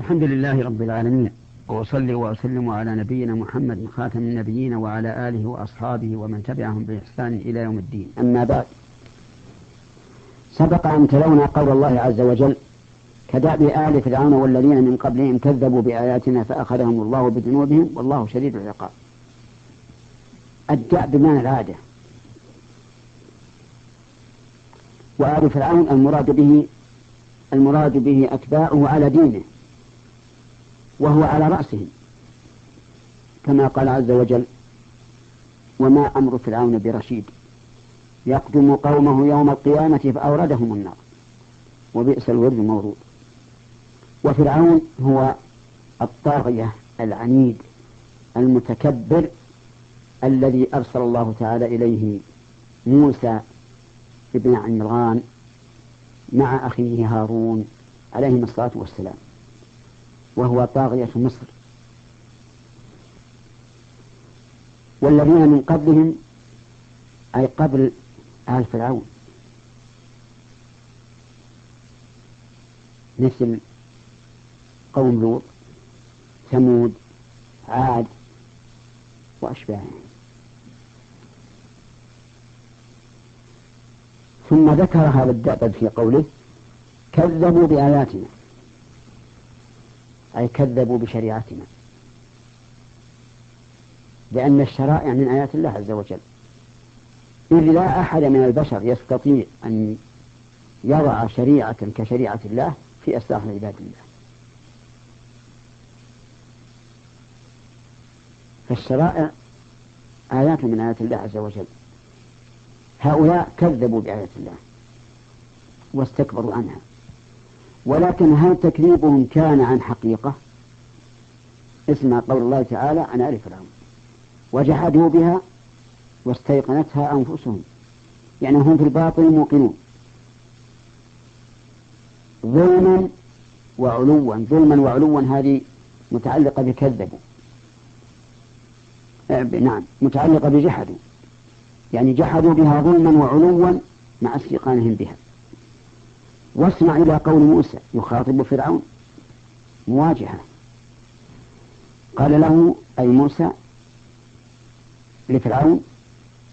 الحمد لله رب العالمين وأصلي وأسلم على نبينا محمد خاتم النبيين وعلى آله وأصحابه ومن تبعهم بإحسان إلى يوم الدين. أما بعد سبق أن تلونا قول الله عز وجل كدأب آل فرعون والذين من قبلهم كذبوا بآياتنا فأخذهم الله بذنوبهم والله شديد العقاب. الدأب بمعنى العادة؟ وآل فرعون المراد به المراد به أتباعه على دينه. وهو على رأسهم. كما قال عز وجل وما أمر فرعون برشيد. يقدم قومه يوم القيامة فأوردهم النار. وبئس الورد المورود. وفرعون هو الطاغية العنيد المتكبر الذي أرسل الله تعالى إليه موسى ابن عمران مع أخيه هارون عليهما الصلاة والسلام. وهو طاغية مصر. والذين من قبلهم أي قبل آل فرعون. مثل قوم لوط ثمود عاد وأشباههم ثم ذكر هذا الدأب في قوله كذبوا بآياتنا. أي كذبوا بشريعتنا. لأن الشرائع من آيات الله عز وجل. إذ لا أحد من البشر يستطيع أن يضع شريعة كشريعة الله في أسلاح عباد الله. فالشرائع آيات من آيات الله عز وجل. هؤلاء كذبوا بآيات الله واستكبروا عنها. ولكن هل تكذيبهم كان عن حقيقة؟ اسمع قول الله تعالى عن آل فرعون. وجحدوا بها واستيقنتها أنفسهم. يعني هم في الباطل موقنون. ظلما وعلوا ظلما وعلوا هذه متعلقة بكذبوا. نعم متعلقة بجحدوا. يعني جحدوا بها ظلما وعلوا مع استيقانهم بها. واسمع إلى قول موسى يخاطب فرعون. مواجهة. قال له أي موسى لفرعون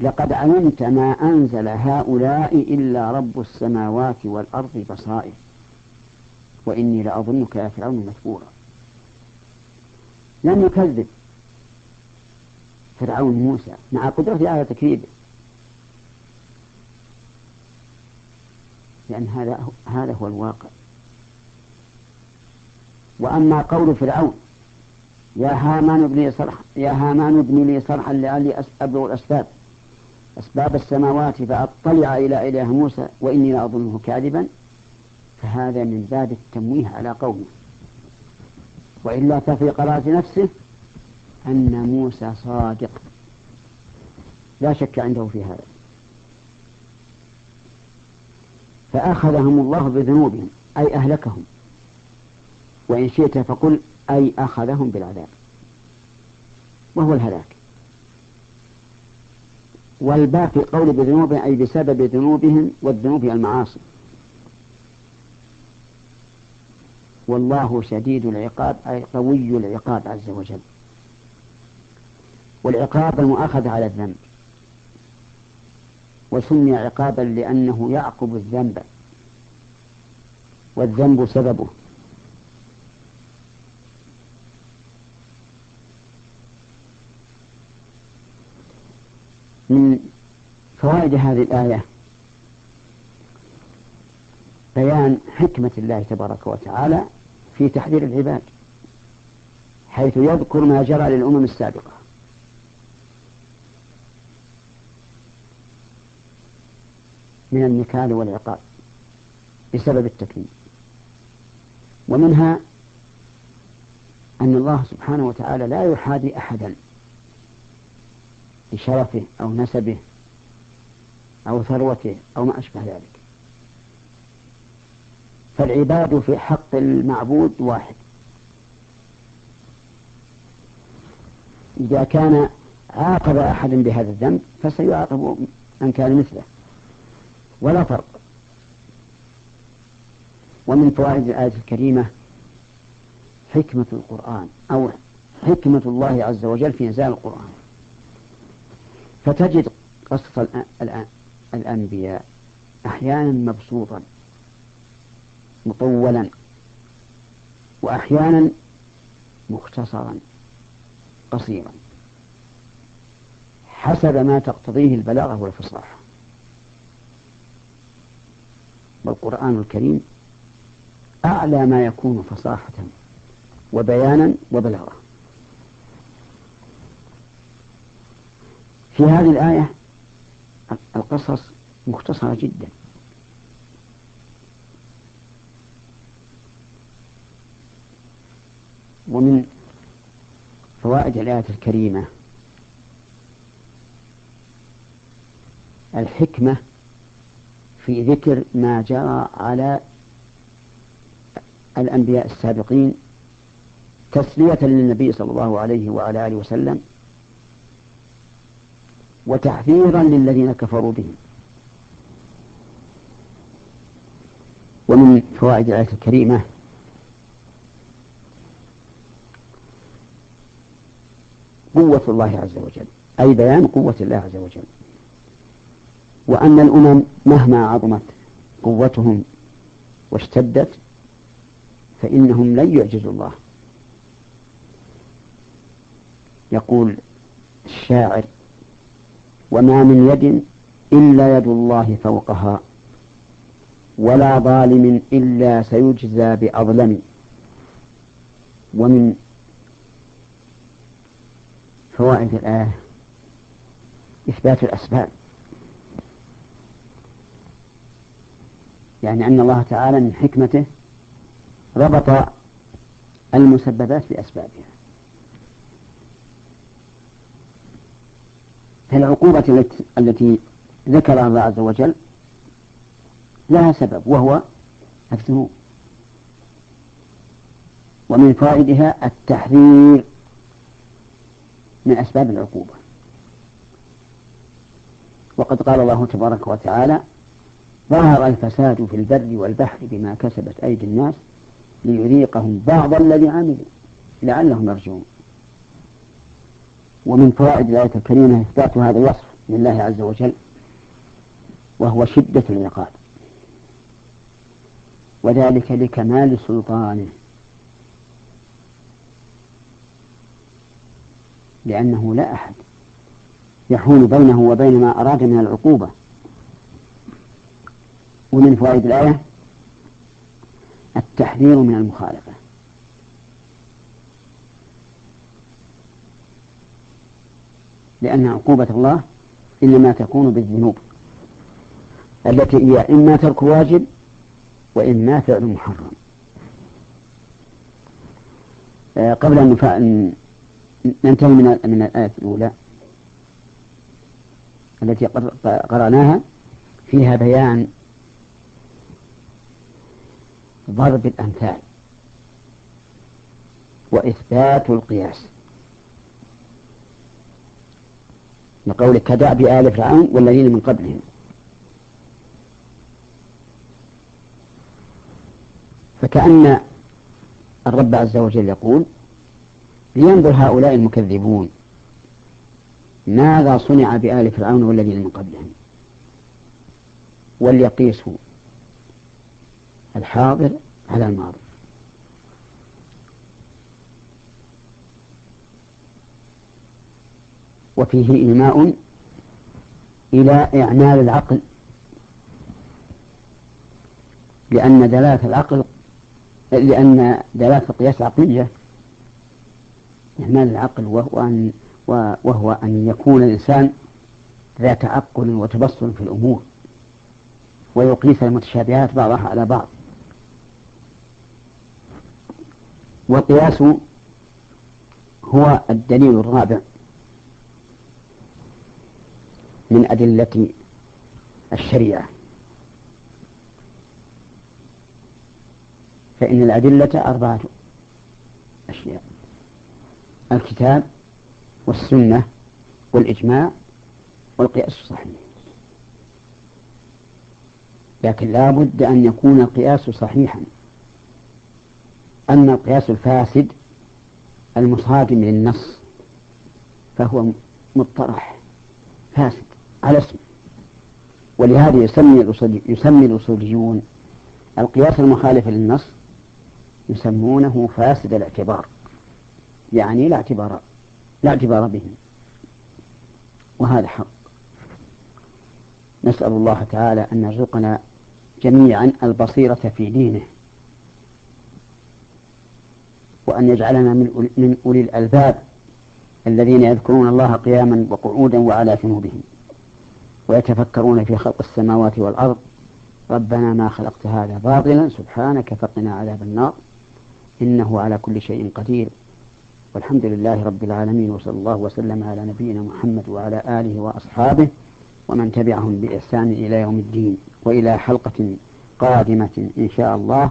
لقد علمت ما أنزل هؤلاء إلا رب السماوات والأرض بصائر وإني لأظنك يا فرعون مثبورا لم يكذب فرعون موسى مع قدرته على تكذيبه لأن هذا هذا هو الواقع. وأما قول فرعون يا هامان ابن لي صرحا يا هامان ابن لي صرحا لعلي أبلغ الأسباب. أسباب السماوات فأطلع إلى إله موسى وإني لأظنه كاذبا. فهذا من باب التمويه على قومه. وإلا ففي قراءة نفسه أن موسى صادق. لا شك عنده في هذا. فأخذهم الله بذنوبهم أي أهلكهم. وإن شئت فقل أي أخذهم بالعذاب. وهو الهلاك. والباقي قول بذنوبهم أي بسبب ذنوبهم والذنوب المعاصي. والله شديد العقاب أي قوي العقاب عز وجل. والعقاب المؤاخذة على الذنب. وسمي عقابا لأنه يعقب الذنب. والذنب سببه. من فوائد هذه الآية بيان حكمة الله تبارك وتعالى في تحذير العباد حيث يذكر ما جرى للأمم السابقة. من النكال والعقاب بسبب التكليف. ومنها أن الله سبحانه وتعالى لا يحادي أحدا لشرفه أو نسبه أو ثروته أو ما أشبه ذلك. فالعباد في حق المعبود واحد. إذا كان عاقب أحد بهذا الذنب فسيعاقب من كان مثله. ولا فرق. ومن فوائد الآية الكريمة حكمة القرآن أو حكمة الله عز وجل في إنزال القرآن. فتجد قصة الأنبياء أحيانا مبسوطا مطولا وأحيانا مختصرا قصيرا حسب ما تقتضيه البلاغة والفصاحة. والقرآن الكريم أعلى ما يكون فصاحة وبيانا وبلاغة في هذه الآية القصص مختصرة جدا. ومن فوائد الآية الكريمة الحكمة في ذكر ما جرى على الأنبياء السابقين تسلية للنبي صلى الله عليه وعلى آله وسلم وتحذيرا للذين كفروا بهم ومن فوائد الآية الكريمة قوة الله عز وجل أي بيان قوة الله عز وجل. وأن الأمم مهما عظمت قوتهم واشتدت فإنهم لن يعجزوا الله. يقول الشاعر وما من يد إلا يد الله فوقها ولا ظالم إلا سيجزى بأظلم. ومن فوائد الآية إثبات الأسباب. يعني أن الله تعالى من حكمته ربط المسببات بأسبابها. فالعقوبة التي ذكرها الله عز وجل لها سبب وهو الذنوب. ومن فوائدها التحذير من أسباب العقوبة. وقد قال الله تبارك وتعالى ظهر الفساد في البر والبحر بما كسبت أيدي الناس ليذيقهم بعض الذي عملوا لعلهم يرجعون. ومن فوائد الآية الكريمة إثبات هذا الوصف لله عز وجل وهو شدة العقاب. وذلك لكمال سلطانه. لأنه لا أحد يحول بينه وبين ما أراد من العقوبة ومن فوائد الآية؟ التحذير من المخالفة. لأن عقوبة الله إنما تكون بالذنوب. التي هي إما ترك واجب وإما فعل محرم. آه، قبل أن ننتهي من من الآية الأولى التي قرأناها فيها بيان ضرب الأمثال. وإثبات القياس. لقولك كدأب آل فرعون والذين من قبلهم. فكأن الرب عز وجل يقول لينظر هؤلاء المكذبون ماذا صنع بآل فرعون والذين من قبلهم. وليقيسوا. الحاضر على الماضي. وفيه إيماء إلى إعمال العقل لأن دلالة العقل لأن دلالة القياس عقلية إهمال العقل وهو أن وهو أن يكون الإنسان ذا تعقل وتبصر في الأمور ويقيس المتشابهات بعضها على بعض. والقياس هو الدليل الرابع من أدلة الشريعة. فإن الأدلة أربعة أشياء الكتاب والسنة والإجماع والقياس الصحيح. لكن لا بد أن يكون القياس صحيحا. أما القياس الفاسد المصادم للنص فهو مطرح فاسد على اسم. ولهذا يسمي يسمي الأصوليون القياس المخالف للنص يسمونه فاسد الاعتبار يعني لا اعتبار لا اعتبار به. وهذا حق. نسأل الله تعالى أن يرزقنا جميعا البصيرة في دينه. وأن يجعلنا من من أولي الألباب الذين يذكرون الله قياما وقعودا وعلى جنوبهم ويتفكرون في خلق السماوات والأرض. ربنا ما خلقت هذا باطلا سبحانك فقنا عذاب النار. إنه على كل شيء قدير. والحمد لله رب العالمين وصلى الله وسلم على نبينا محمد وعلى آله وأصحابه ومن تبعهم بإحسان إلى يوم الدين وإلى حلقة قادمة إن شاء الله.